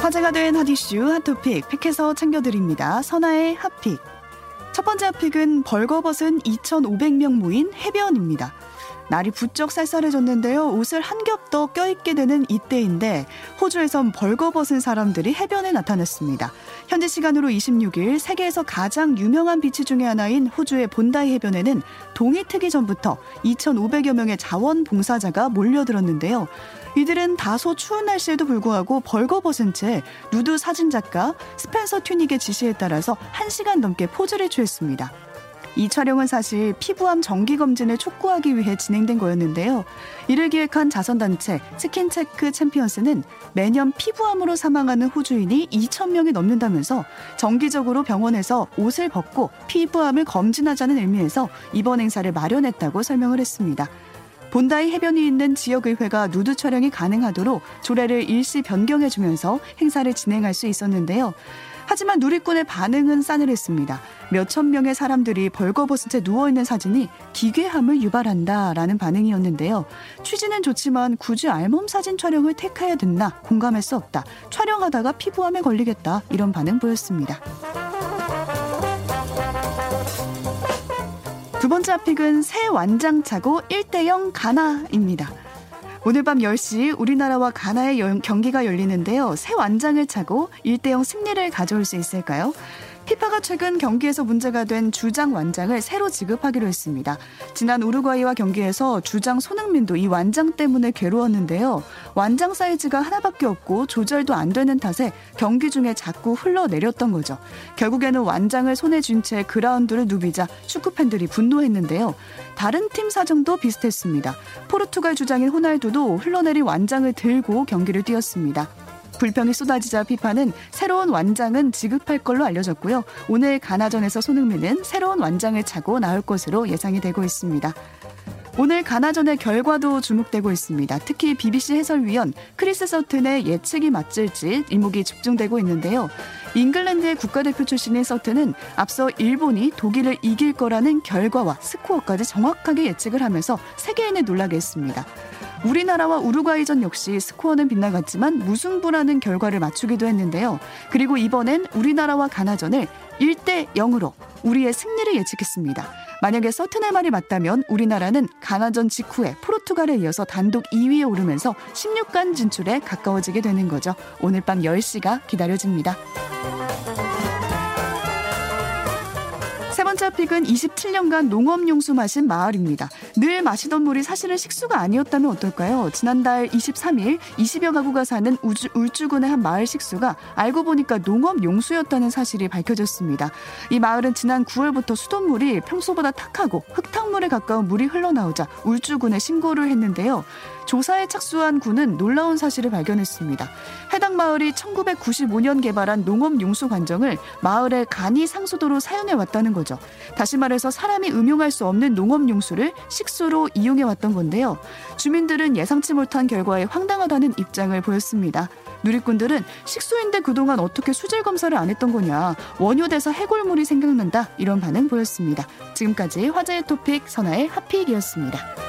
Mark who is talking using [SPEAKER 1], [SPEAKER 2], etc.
[SPEAKER 1] 화제가 된 핫이슈 핫토픽 픽해서 챙겨드립니다. 선아의 핫픽. 첫 번째 핫픽은 벌거벗은 2,500명 모인 해변입니다. 날이 부쩍 쌀쌀해졌는데요. 옷을 한 겹 더 껴입게 되는 이때인데 호주에선 벌거벗은 사람들이 해변에 나타났습니다. 현지 시간으로 26일 세계에서 가장 유명한 비치 중의 하나인 호주의 본다이 해변에는 동이 트기 전부터 2,500여 명의 자원봉사자가 몰려들었는데요. 이들은 다소 추운 날씨에도 불구하고 벌거벗은 채 누드 사진작가 스펜서 튜닉의 지시에 따라서 1시간 넘게 포즈를 취했습니다. 이 촬영은 사실 피부암 정기 검진을 촉구하기 위해 진행된 거였는데요. 이를 기획한 자선단체 Skin Check Champions는 매년 피부암으로 사망하는 호주인이 2천 명이 넘는다면서 정기적으로 병원에서 옷을 벗고 피부암을 검진하자는 의미에서 이번 행사를 마련했다고 설명을 했습니다. 본다이 해변이 있는 지역의회가 누드 촬영이 가능하도록 조례를 일시 변경해주면서 행사를 진행할 수 있었는데요. 하지만 누리꾼의 반응은 싸늘했습니다. 몇천 명의 사람들이 벌거벗은 채 누워있는 사진이 기괴함을 유발한다라는 반응이었는데요. 취지는 좋지만 굳이 알몸 사진 촬영을 택해야 됐나 공감할 수 없다. 촬영하다가 피부암에 걸리겠다. 이런 반응 보였습니다. 두 번째 픽은 새 완장 차고 1대0 가나입니다. 오늘 밤 10시 우리나라와 가나의 경기가 열리는데요. 새 완장을 차고 1대0 승리를 가져올 수 있을까요? 피파가 최근 경기에서 문제가 된 주장 완장을 새로 지급하기로 했습니다. 지난 우루과이와 경기에서 주장 손흥민도 이 완장 때문에 괴로웠는데요. 완장 사이즈가 하나밖에 없고 조절도 안 되는 탓에 경기 중에 자꾸 흘러내렸던 거죠. 결국에는 완장을 손에 쥔 채 그라운드를 누비자 축구 팬들이 분노했는데요. 다른 팀 사정도 비슷했습니다. 포르투갈 주장인 호날두도 흘러내린 완장을 들고 경기를 뛰었습니다. 불평이 쏟아지자 FIFA는 새로운 완장은 지급할 걸로 알려졌고요. 오늘 가나전에서 손흥민은 새로운 완장을 차고 나올 것으로 예상이 되고 있습니다. 오늘 가나전의 결과도 주목되고 있습니다. 특히 BBC 해설위원 크리스 서튼의 예측이 맞을지 이목이 집중되고 있는데요. 잉글랜드의 국가대표 출신인 서튼은 앞서 일본이 독일을 이길 거라는 결과와 스코어까지 정확하게 예측을 하면서 세계인을 놀라게 했습니다. 우리나라와 우루과이전 역시 스코어는 빗나갔지만 무승부라는 결과를 맞추기도 했는데요. 그리고 이번엔 우리나라와 가나전을 1대 0으로 우리의 승리를 예측했습니다. 만약에 서튼의 말이 맞다면 우리나라는 가나전 직후에 포르투갈에 이어서 단독 2위에 오르면서 16강 진출에 가까워지게 되는 거죠. 오늘 밤 10시가 기다려집니다. 세 번째 픽은 27년간 농업용수 마신 마을입니다. 늘 마시던 물이 사실은 식수가 아니었다면 어떨까요? 지난달 23일 20여 가구가 사는 우주, 울주군의 한 마을 식수가 알고 보니까 농업용수였다는 사실이 밝혀졌습니다. 이 마을은 지난 9월부터 수돗물이 평소보다 탁하고 흙탕물에 가까운 물이 흘러나오자 울주군에 신고를 했는데요. 조사에 착수한 군은 놀라운 사실을 발견했습니다. 해당 마을이 1995년 개발한 농업 용수 관정을 마을의 간이 상수도로 사용해 왔다는 거죠. 다시 말해서 사람이 음용할 수 없는 농업 용수를 식수로 이용해 왔던 건데요. 주민들은 예상치 못한 결과에 황당하다는 입장을 보였습니다. 누리꾼들은 식수인데 그동안 어떻게 수질 검사를 안 했던 거냐 원효대사 해골물이 생각난다 이런 반응 보였습니다. 지금까지 화제의 토픽 선아의 핫픽이었습니다.